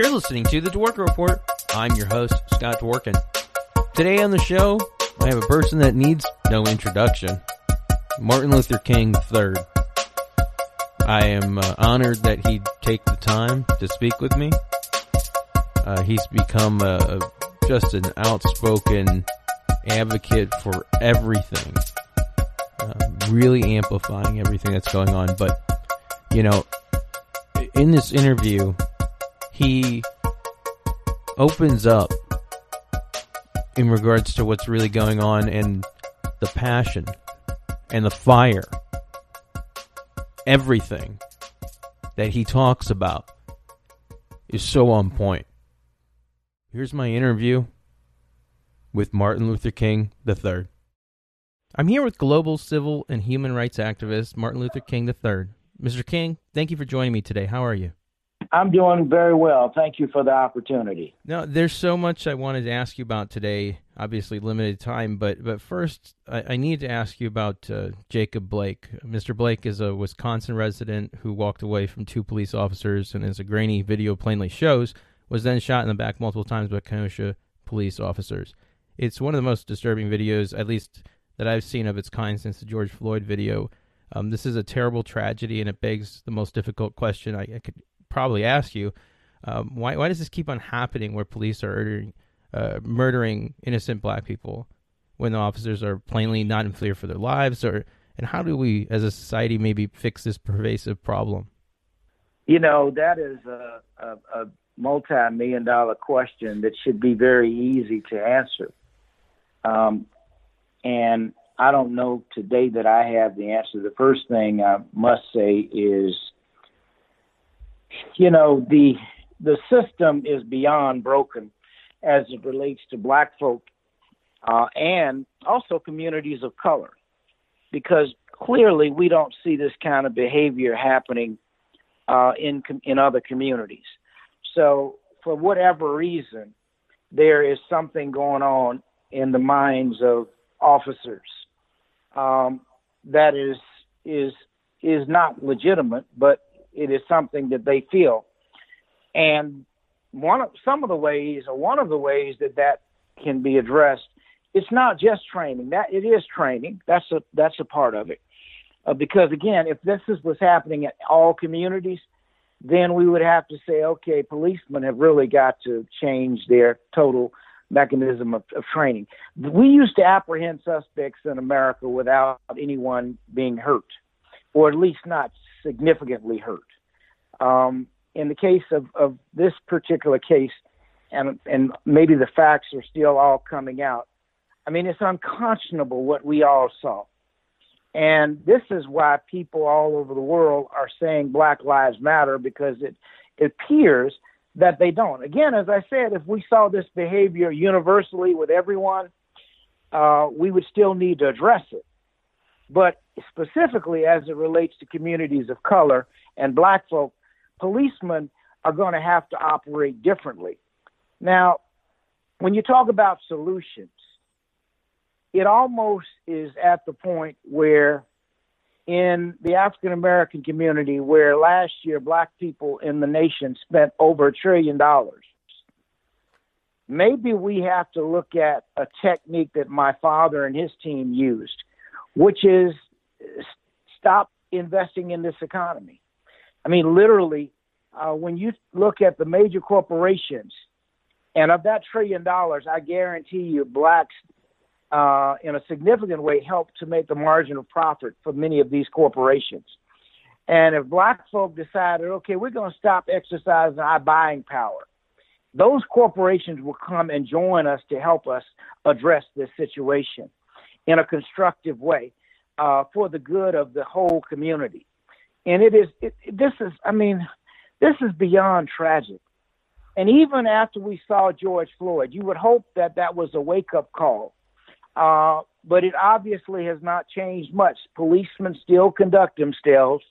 You're listening to The Dworkin Report. I'm your host, Scott Dworkin. Today on the show, I have a person that needs no introduction. Martin Luther King III. I am uh, honored that he'd take the time to speak with me. Uh, he's become a, a, just an outspoken advocate for everything, uh, really amplifying everything that's going on. But, you know, in this interview, he opens up in regards to what's really going on and the passion and the fire. Everything that he talks about is so on point. Here's my interview with Martin Luther King III. I'm here with global civil and human rights activist Martin Luther King III. Mr. King, thank you for joining me today. How are you? I'm doing very well. Thank you for the opportunity. Now, there's so much I wanted to ask you about today. Obviously, limited time, but but first, I, I need to ask you about uh, Jacob Blake. Mr. Blake is a Wisconsin resident who walked away from two police officers, and as a grainy video plainly shows, was then shot in the back multiple times by Kenosha police officers. It's one of the most disturbing videos, at least that I've seen of its kind since the George Floyd video. Um, this is a terrible tragedy, and it begs the most difficult question I, I could probably ask you: um, Why why does this keep on happening, where police are murdering, uh, murdering innocent black people when the officers are plainly not in fear for their lives? Or and how do we, as a society, maybe fix this pervasive problem? You know, that is a, a, a multi-million dollar question that should be very easy to answer. Um, and I don't know today that I have the answer. The first thing I must say is, you know, the the system is beyond broken as it relates to black folk uh, and also communities of color, because clearly we don't see this kind of behavior happening uh, in in other communities. So, for whatever reason, there is something going on in the minds of officers um, that is is is not legitimate, but it is something that they feel. And one of some of the ways, or one of the ways that that can be addressed, it's not just training. That it is training. That's a that's a part of it. Uh, because again, if this is what's happening at all communities, then we would have to say, okay, policemen have really got to change their total mechanism of, of training. We used to apprehend suspects in America without anyone being hurt, or at least not significantly hurt. Um, in the case of, of this particular case, and and maybe the facts are still all coming out. I mean, it's unconscionable what we all saw. And this is why people all over the world are saying Black Lives Matter because it, it appears that they don't. Again, as I said, if we saw this behavior universally with everyone, uh, we would still need to address it. But specifically as it relates to communities of color and black folk, policemen are going to have to operate differently. Now, when you talk about solutions, it almost is at the point where in the African American community where last year black people in the nation spent over a trillion dollars. Maybe we have to look at a technique that my father and his team used, which is stop investing in this economy. I mean, literally, uh, when you look at the major corporations, and of that trillion dollars, I guarantee you, blacks uh, in a significant way help to make the margin of profit for many of these corporations. And if black folk decided, okay, we're going to stop exercising our buying power, those corporations will come and join us to help us address this situation in a constructive way uh, for the good of the whole community. And it is, it, this is, I mean, this is beyond tragic. And even after we saw George Floyd, you would hope that that was a wake up call uh, but it obviously has not changed much. Policemen still conduct themselves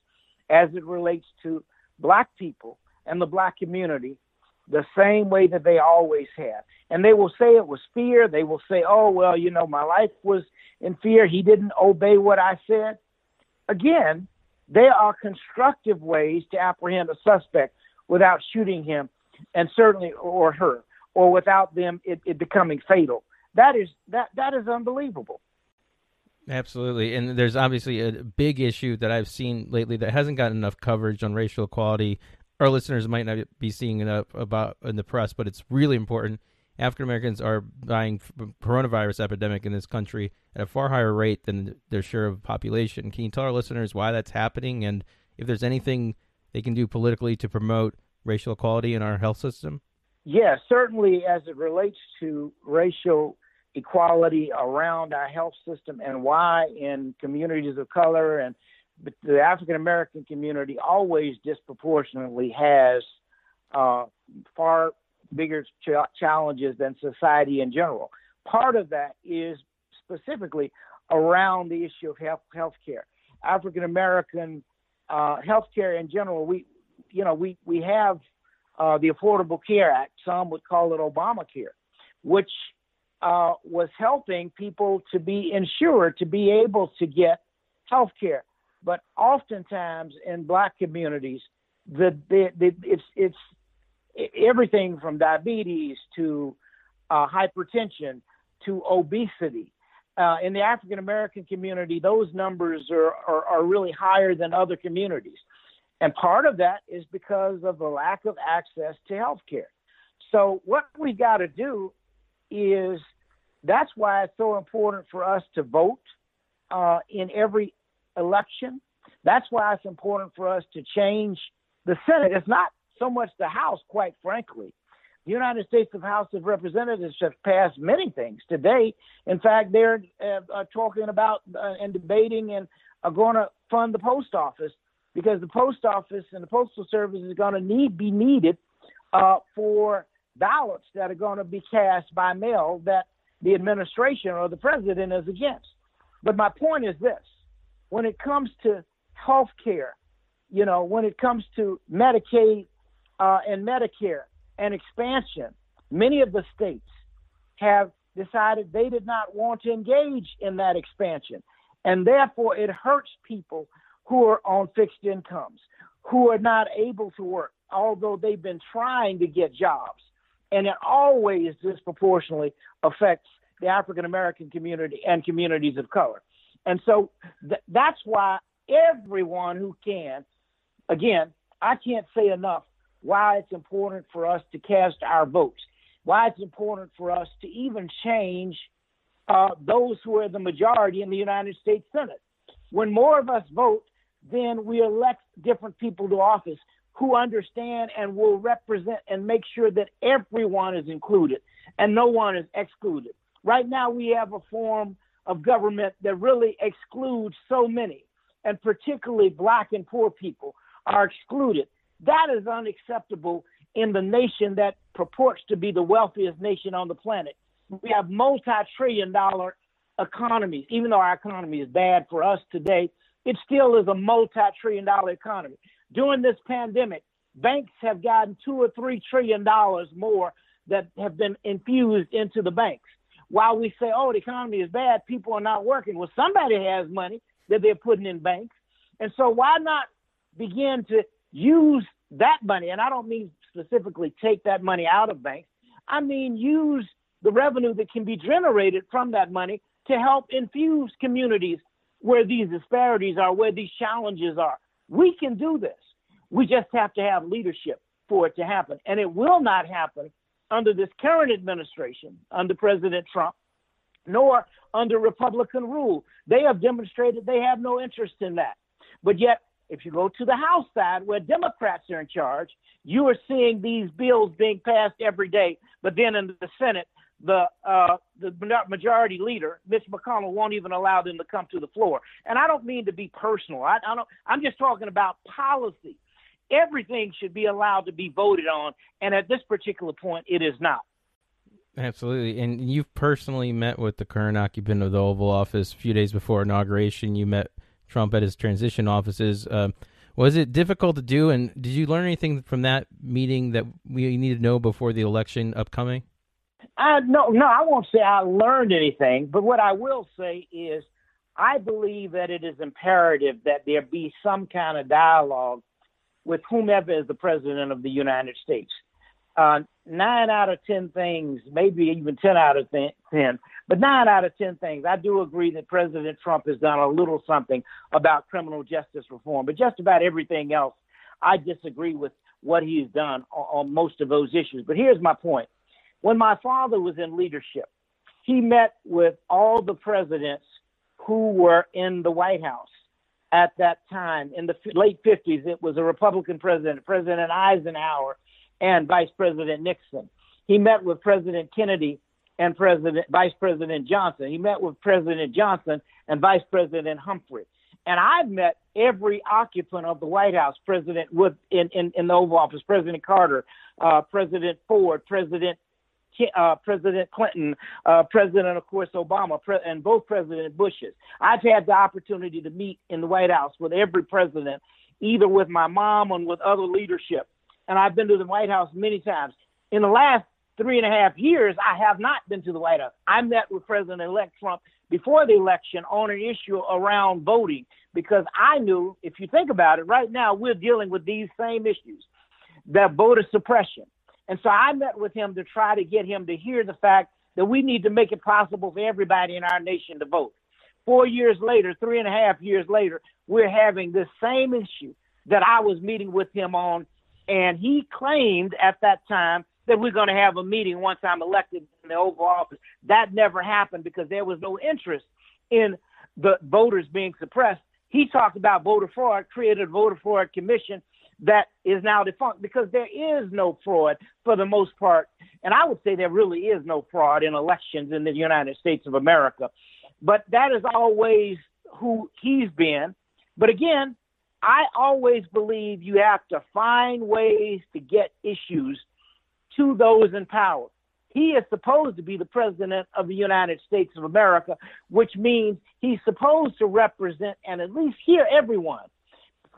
as it relates to black people and the black community the same way that they always have. And they will say it was fear. They will say, oh, well, you know, my life was in fear. He didn't obey what I said. Again, there are constructive ways to apprehend a suspect without shooting him and certainly or her, or without them it, it becoming fatal. That is that that is unbelievable. Absolutely. And there's obviously a big issue that I've seen lately that hasn't gotten enough coverage on racial equality. Our listeners might not be seeing enough about in the press, but it's really important. African Americans are dying from coronavirus epidemic in this country at a far higher rate than their share of population. Can you tell our listeners why that's happening and if there's anything they can do politically to promote racial equality in our health system? Yes, certainly as it relates to racial equality around our health system and why in communities of color and the African American community always disproportionately has uh, far bigger ch- challenges than society in general. Part of that is specifically around the issue of health healthcare. African American uh, healthcare in general, we you know we we have uh, the Affordable Care Act. Some would call it Obamacare, which uh, was helping people to be insured to be able to get health care. But oftentimes in black communities, the, the, the it's it's everything from diabetes to uh, hypertension to obesity. Uh, in the African American community, those numbers are, are, are really higher than other communities. And part of that is because of the lack of access to health care. So, what we got to do is that's why it's so important for us to vote uh, in every election. That's why it's important for us to change the Senate. It's not so much the House, quite frankly. The United States of House of Representatives have passed many things today. In fact, they're uh, uh, talking about uh, and debating and are going to fund the post office because the post office and the postal service is going to need be needed uh, for ballots that are going to be cast by mail that the administration or the president is against. But my point is this: when it comes to health care, you know, when it comes to Medicaid uh, and Medicare and expansion, many of the states have decided they did not want to engage in that expansion. And therefore, it hurts people who are on fixed incomes, who are not able to work, although they've been trying to get jobs. And it always disproportionately affects the African American community and communities of color. And so th- that's why everyone who can, again, I can't say enough why it's important for us to cast our votes, why it's important for us to even change uh, those who are the majority in the United States Senate. When more of us vote, then we elect different people to office who understand and will represent and make sure that everyone is included and no one is excluded. Right now, we have a form of government that really excludes so many, and particularly black and poor people are excluded. That is unacceptable in the nation that purports to be the wealthiest nation on the planet. We have multi trillion dollar economies. Even though our economy is bad for us today, it still is a multi trillion dollar economy. During this pandemic, banks have gotten two or three trillion dollars more that have been infused into the banks. While we say, oh, the economy is bad, people are not working. Well, somebody has money that they're putting in banks. And so why not begin to use that money? And I don't mean specifically take that money out of banks. I mean use the revenue that can be generated from that money to help infuse communities where these disparities are, where these challenges are. We can do this. We just have to have leadership for it to happen. And it will not happen under this current administration, under President Trump, nor under Republican rule. They have demonstrated they have no interest in that. But yet, if you go to the House side where Democrats are in charge, you are seeing these bills being passed every day. But then in the Senate, the uh, the majority leader, Mitch McConnell, won't even allow them to come to the floor. And I don't mean to be personal. I, I don't. I'm just talking about policy everything should be allowed to be voted on. And at this particular point, it is not. Absolutely. And you've personally met with the current occupant of the Oval Office a few days before inauguration. You met Trump at his transition offices. Uh, was it difficult to do? And did you learn anything from that meeting that we need to know before the election upcoming? Uh, no, no, I won't say I learned anything, but what I will say is I believe that it is imperative that there be some kind of dialogue with whomever is the president of the United States. Uh, nine out of 10 things, maybe even 10 out of 10, but nine out of 10 things, I do agree that President Trump has done a little something about criminal justice reform. But just about everything else, I disagree with what he's done on, on most of those issues. But here's my point. When my father was in leadership, he met with all the presidents who were in the White House at that time. In the late 50s, it was a Republican president, President Eisenhower, and Vice President Nixon. He met with President Kennedy and President Vice President Johnson. He met with President Johnson and Vice President Humphrey. And I've met every occupant of the White House, President Wood in, in, in the Oval Office, President Carter, uh, President Ford, President uh, President Clinton, uh, President, of course, Obama, pre- and both President Bushes. I've had the opportunity to meet in the White House with every president, either with my mom or with other leadership. And I've been to the White House many times. In the last three and a half years, I have not been to the White House. I met with President elect Trump before the election on an issue around voting because I knew, if you think about it, right now we're dealing with these same issues that voter suppression and so I met with him to try to get him to hear the fact that we need to make it possible for everybody in our nation to vote. Four years later, three and a half years later, we're having this same issue that I was meeting with him on. And he claimed at that time that we're going to have a meeting once I'm elected in the Oval Office. That never happened because there was no interest in the voters being suppressed. He talked about voter fraud, created a voter fraud commission that is now defunct because there is no fraud for the most part. And I would say there really is no fraud in elections in the United States of America. But that is always who he's been. But again, I always believe you have to find ways to get issues to those in power. He is supposed to be the president of the United States of America, which means he's supposed to represent and at least hear everyone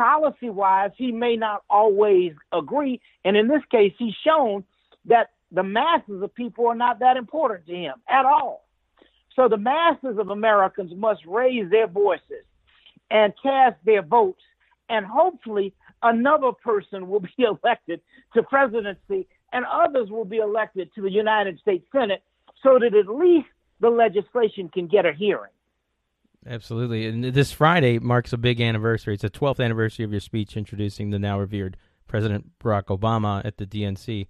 policy wise, he may not always agree. And in this case, he's shown that the masses of people are not that important to him at all. So the masses of Americans must raise their voices and cast their votes, and hopefully another person will be elected to presidency and others will be elected to the United States Senate so that at least the legislation can get a hearing. Absolutely. And this Friday marks a big anniversary. It's the 12th anniversary of your speech introducing the now revered President Barack Obama at the DNC,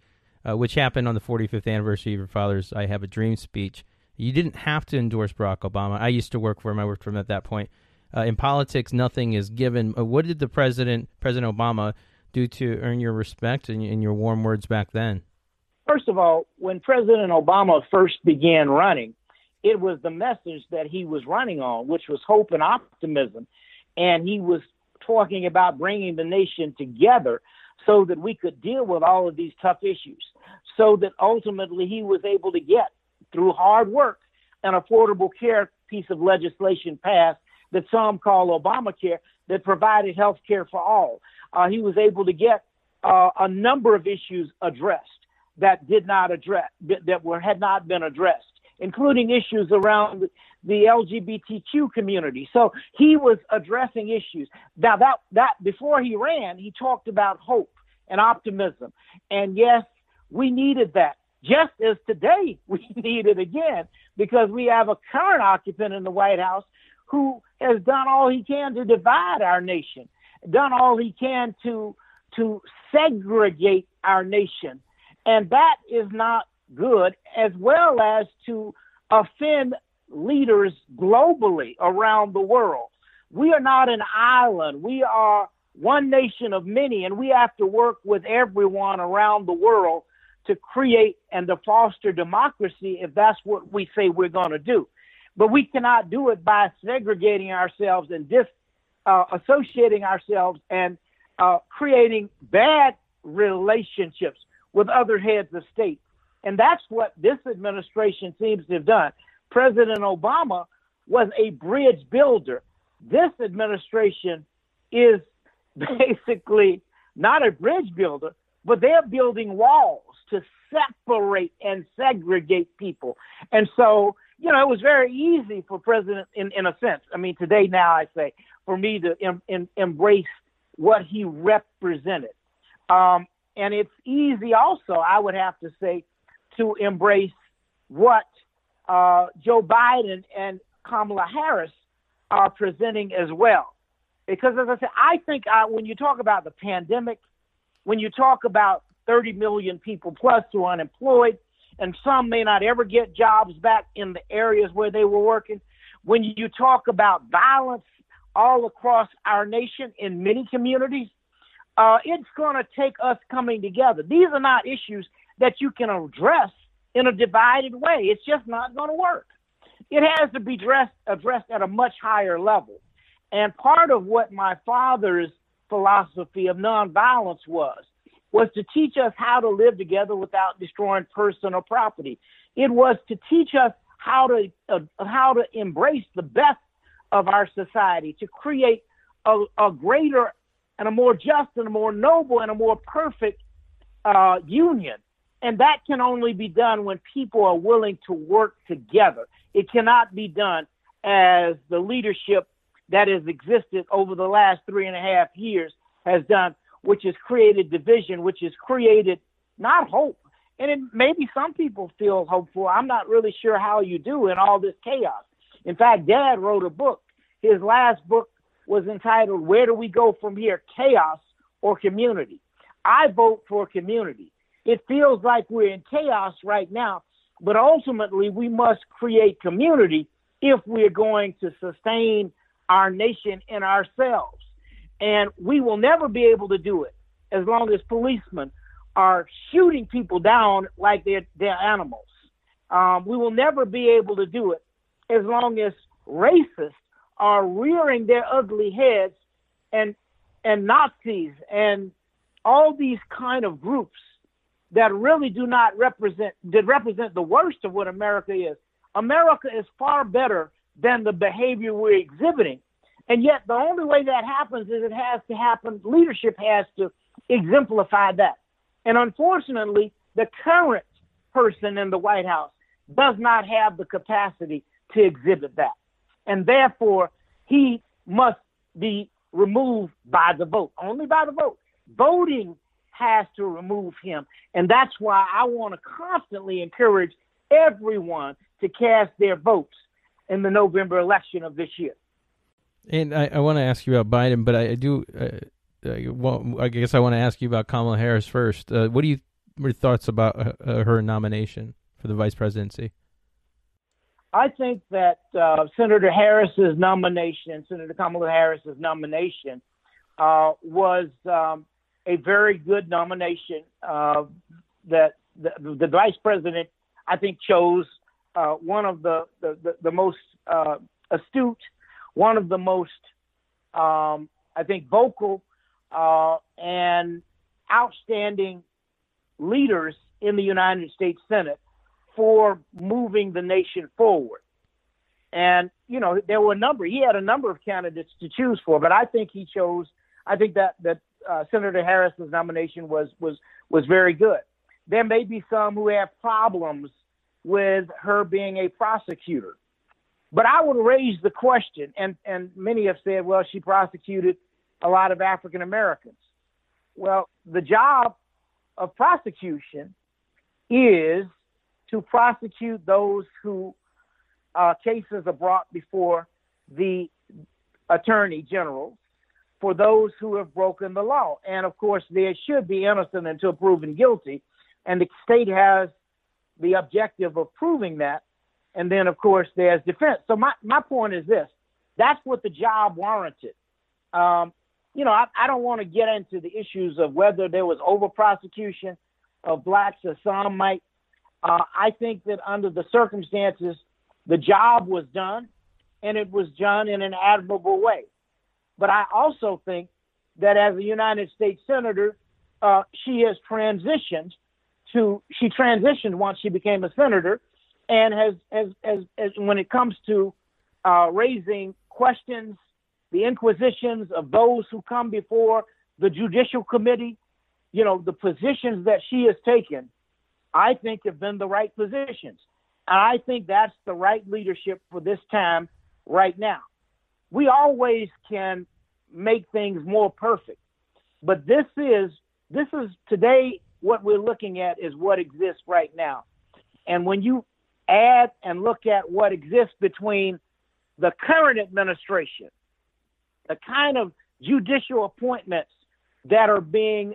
uh, which happened on the 45th anniversary of your father's I Have a Dream speech. You didn't have to endorse Barack Obama. I used to work for him. I worked for him at that point. Uh, in politics, nothing is given. Uh, what did the president, President Obama, do to earn your respect and, and your warm words back then? First of all, when President Obama first began running, it was the message that he was running on, which was hope and optimism. And he was talking about bringing the nation together so that we could deal with all of these tough issues, so that ultimately he was able to get, through hard work, an affordable care piece of legislation passed that some call Obamacare that provided health care for all. Uh, he was able to get uh, a number of issues addressed that did not address that were had not been addressed including issues around the LGBTQ community. So he was addressing issues. Now that that before he ran, he talked about hope and optimism. And yes, we needed that. Just as today we need it again because we have a current occupant in the White House who has done all he can to divide our nation, done all he can to to segregate our nation. And that is not good, as well as to offend leaders globally around the world. We are not an island. We are one nation of many, and we have to work with everyone around the world to create and to foster democracy if that's what we say we're going to do. But we cannot do it by segregating ourselves and dis, uh, associating ourselves and uh, creating bad relationships with other heads of state. And that's what this administration seems to have done. President Obama was a bridge builder. This administration is basically not a bridge builder, but they're building walls to separate and segregate people. And so, you know, it was very easy for President, in, in a sense, I mean, today now I say, for me to em, em, embrace what he represented. Um, and it's easy also, I would have to say, to embrace what uh, Joe Biden and Kamala Harris are presenting as well. Because as I said, I think uh, when you talk about the pandemic, when you talk about 30 million people plus who are unemployed, and some may not ever get jobs back in the areas where they were working, when you talk about violence all across our nation in many communities, uh, it's going to take us coming together. These are not issues that you can address in a divided way. It's just not going to work. It has to be dressed, addressed at a much higher level. And part of what my father's philosophy of nonviolence was was to teach us how to live together without destroying personal property. It was to teach us how to uh, how to embrace the best of our society, to create a, a greater and a more just and a more noble and a more perfect uh, union. And that can only be done when people are willing to work together. It cannot be done as the leadership that has existed over the last three and a half years has done, which has created division, which has created not hope. And it, maybe some people feel hopeful. I'm not really sure how you do in all this chaos. In fact, Dad wrote a book. His last book was entitled Where Do We Go From Here? Chaos or Community? I vote for community. It feels like we're in chaos right now, but ultimately we must create community if we're going to sustain our nation and ourselves. And we will never be able to do it as long as policemen are shooting people down like they're, they're animals. Um, we will never be able to do it as long as racists are rearing their ugly heads and and Nazis and all these kind of groups that really do not represent that represent the worst of what America is. America is far better than the behavior we're exhibiting. And yet the only way that happens is it has to happen leadership has to exemplify that. And unfortunately, the current person in the White House does not have the capacity to exhibit that and therefore he must be removed by the vote, only by the vote. Voting has to remove him, and that's why I want to constantly encourage everyone to cast their votes in the November election of this year. And I, I want to ask you about Biden, but I, I do. Uh, I, well, I guess I want to ask you about Kamala Harris first. Uh, what do you? Are your thoughts about uh, her nomination for the vice presidency? I think that uh, Senator Harris's nomination, Senator Kamala Harris's nomination, uh, was um, a very good nomination. Uh, that the, the, vice president, I think, chose uh, one of the the, the, the most uh, astute, one of the most, um, I think, vocal uh, and outstanding leaders in the United States Senate for moving the nation forward. And, you know, there were a number, he had a number of candidates to choose for, but I think he chose, I think that, that uh, Senator Harris's nomination was, was, was very good. There may be some who have problems with her being a prosecutor. But I would raise the question, and, and many have said, well, she prosecuted a lot of African Americans. Well, the job of prosecution is to prosecute those who uh, cases are brought before the attorney general for those who have broken the law. And of course, they should be innocent until proven guilty. And the state has the objective of proving that. And then, of course, there's defense. So my, my point is this that's what the job warranted. Um, you know, I, I don't want to get into the issues of whether there was over prosecution of blacks, or some might uh, I think that under the circumstances, the job was done, and it was done in an admirable way. But I also think that as a United States senator, uh, she has transitioned to she transitioned once she became a senator, and has as as, as when it comes to uh, raising questions, the inquisitions of those who come before the Judicial Committee, you know, the positions that she has taken I think have been the right positions. And I think that's the right leadership for this time right now. We always can make things more perfect, but this is this is today what we're looking at is what exists right now. And when you add and look at what exists between the current administration, the kind of judicial appointments that are being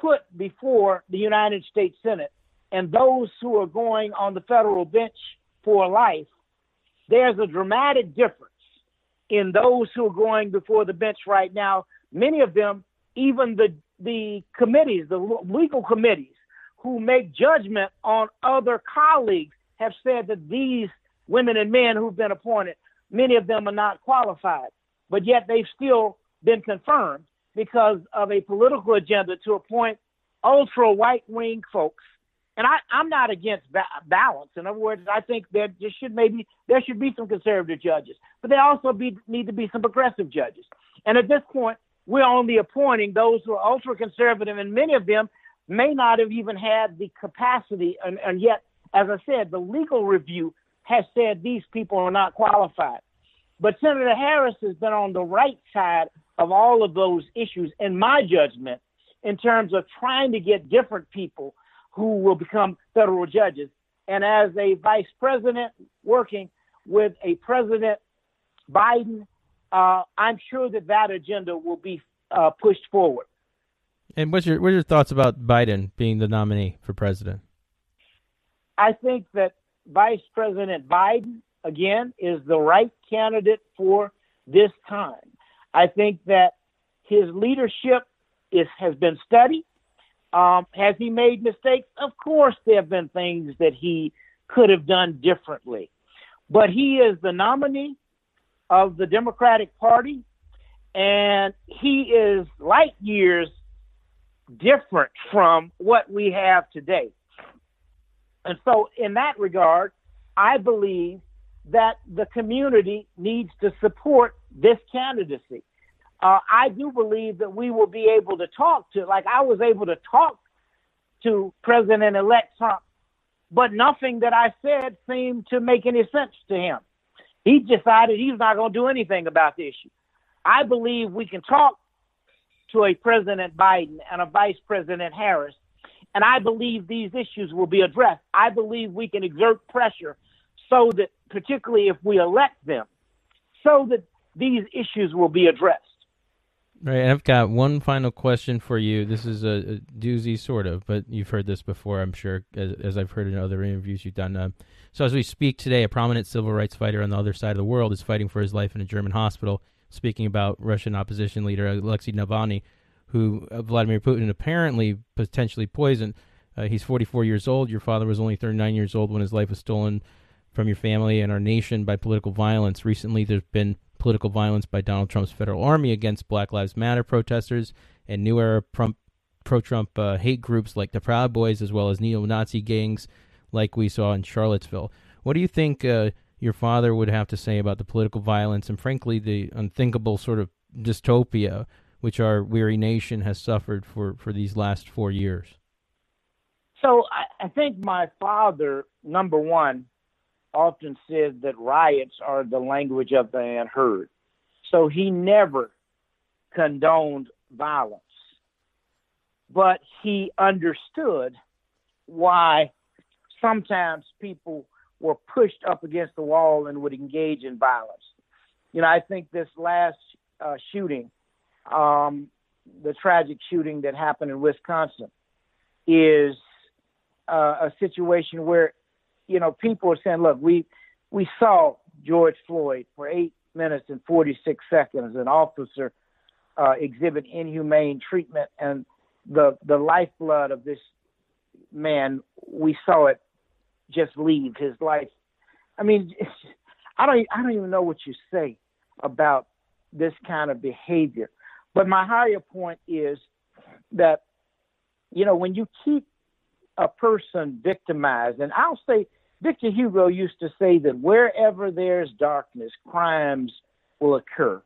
put before the United States Senate and those who are going on the federal bench for life, there's a dramatic difference in those who are going before the bench right now. Many of them, even the the committees, the legal committees who make judgment on other colleagues, have said that these women and men who've been appointed, many of them are not qualified, but yet they've still been confirmed because of a political agenda to appoint ultra right wing folks. And I, I'm not against ba- balance. In other words, I think that there should maybe there should be some conservative judges, but there also be, need to be some progressive judges. And at this point, we're only appointing those who are ultra conservative, and many of them may not have even had the capacity. And, and yet, as I said, the legal review has said these people are not qualified. But Senator Harris has been on the right side of all of those issues, in my judgment, in terms of trying to get different people who will become federal judges. And as a vice president working with a President Biden, uh, I'm sure that that agenda will be uh, pushed forward. And what's your what are your thoughts about Biden being the nominee for president? I think that Vice President Biden again is the right candidate for this time. I think that his leadership is has been studied. Um, has he made mistakes? Of course, there have been things that he could have done differently. But he is the nominee of the Democratic Party, and he is light years different from what we have today. And so, in that regard, I believe that the community needs to support this candidacy. Uh, I do believe that we will be able to talk to, like I was able to talk to President elect Trump, but nothing that I said seemed to make any sense to him. He decided he's not going to do anything about the issue. I believe we can talk to a President Biden and a Vice President Harris, and I believe these issues will be addressed. I believe we can exert pressure so that, particularly if we elect them, so that these issues will be addressed. Right, I've got one final question for you. This is a, a doozy, sort of, but you've heard this before, I'm sure, as, as I've heard in other interviews you've done. Uh, so, as we speak today, a prominent civil rights fighter on the other side of the world is fighting for his life in a German hospital. Speaking about Russian opposition leader Alexei Navalny, who uh, Vladimir Putin apparently potentially poisoned. Uh, he's 44 years old. Your father was only 39 years old when his life was stolen from your family and our nation by political violence. Recently, there's been political violence by Donald Trump's federal army against Black Lives Matter protesters and new era pro Trump uh, hate groups like the Proud Boys, as well as neo Nazi gangs like we saw in Charlottesville. What do you think uh, your father would have to say about the political violence and, frankly, the unthinkable sort of dystopia which our weary nation has suffered for, for these last four years? So I, I think my father, number one, often said that riots are the language of the unheard. So he never condoned violence. But he understood why sometimes people were pushed up against the wall and would engage in violence. You know, I think this last uh, shooting, um, the tragic shooting that happened in Wisconsin, is uh, a situation where you know, people are saying, look, we we saw George Floyd for eight minutes and 46 seconds, an officer uh, exhibit inhumane treatment, and the the lifeblood of this man, we saw it just leave his life. I mean, I don't I don't even know what you say about this kind of behavior. But my higher point is that you know when you keep a person victimized, and I'll say Victor Hugo used to say that wherever there's darkness, crimes will occur.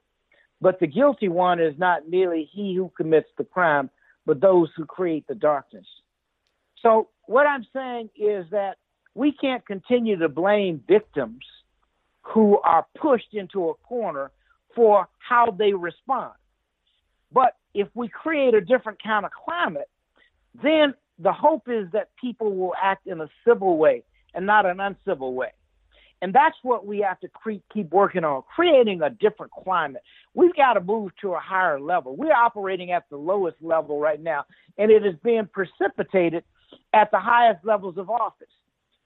But the guilty one is not merely he who commits the crime, but those who create the darkness. So, what I'm saying is that we can't continue to blame victims who are pushed into a corner for how they respond. But if we create a different kind of climate then the hope is that people will act in a civil way and not an uncivil way. And that's what we have to cre- keep working on, creating a different climate. We've got to move to a higher level. We're operating at the lowest level right now, and it is being precipitated at the highest levels of office.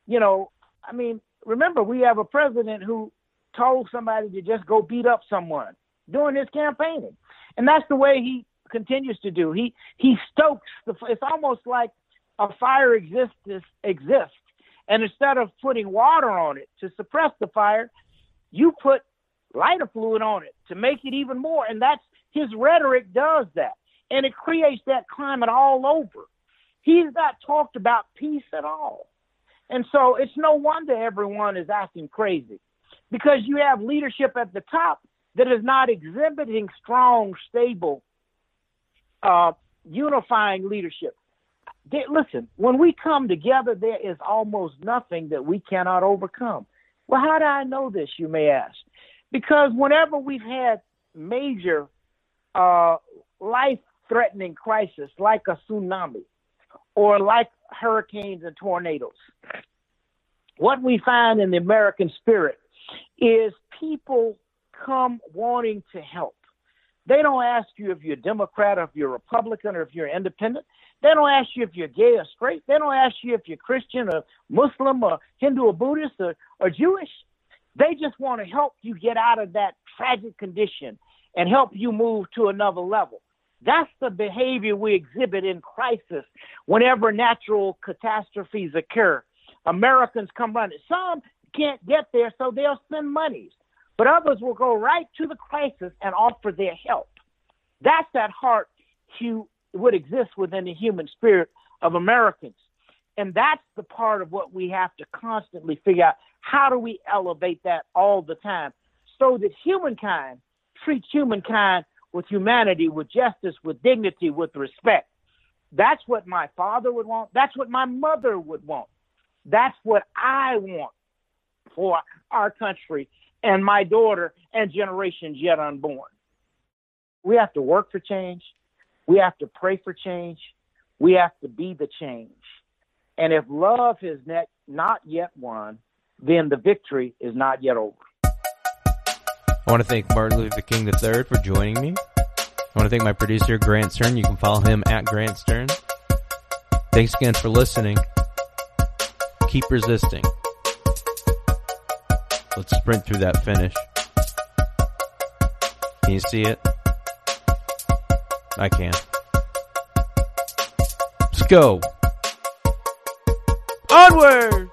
You know, I mean, remember, we have a president who told somebody to just go beat up someone during his campaigning. And that's the way he continues to do. He he stokes the it's almost like a fire exists exists and instead of putting water on it to suppress the fire, you put lighter fluid on it to make it even more. And that's his rhetoric does that. And it creates that climate all over. He's not talked about peace at all. And so it's no wonder everyone is acting crazy because you have leadership at the top that is not exhibiting strong, stable, uh, unifying leadership they, listen, when we come together, there is almost nothing that we cannot overcome. Well, how do I know this, you may ask? Because whenever we've had major uh, life threatening crisis like a tsunami or like hurricanes and tornadoes, what we find in the American spirit is people come wanting to help. They don't ask you if you're a Democrat or if you're a Republican or if you're independent. They don't ask you if you're gay or straight. They don't ask you if you're Christian or Muslim or Hindu or Buddhist or, or Jewish. They just want to help you get out of that tragic condition and help you move to another level. That's the behavior we exhibit in crisis whenever natural catastrophes occur. Americans come running. Some can't get there, so they'll spend monies. But others will go right to the crisis and offer their help. That's that heart Hugh would exist within the human spirit of Americans. And that's the part of what we have to constantly figure out. How do we elevate that all the time so that humankind treats humankind with humanity, with justice, with dignity, with respect? That's what my father would want. That's what my mother would want. That's what I want for our country and my daughter and generations yet unborn. We have to work for change. We have to pray for change. We have to be the change. And if love is not yet won, then the victory is not yet over. I want to thank Martin Luther King III for joining me. I want to thank my producer, Grant Stern. You can follow him at Grant Stern. Thanks again for listening. Keep resisting. Let's sprint through that finish. Can you see it? I can. Let's go. Onward!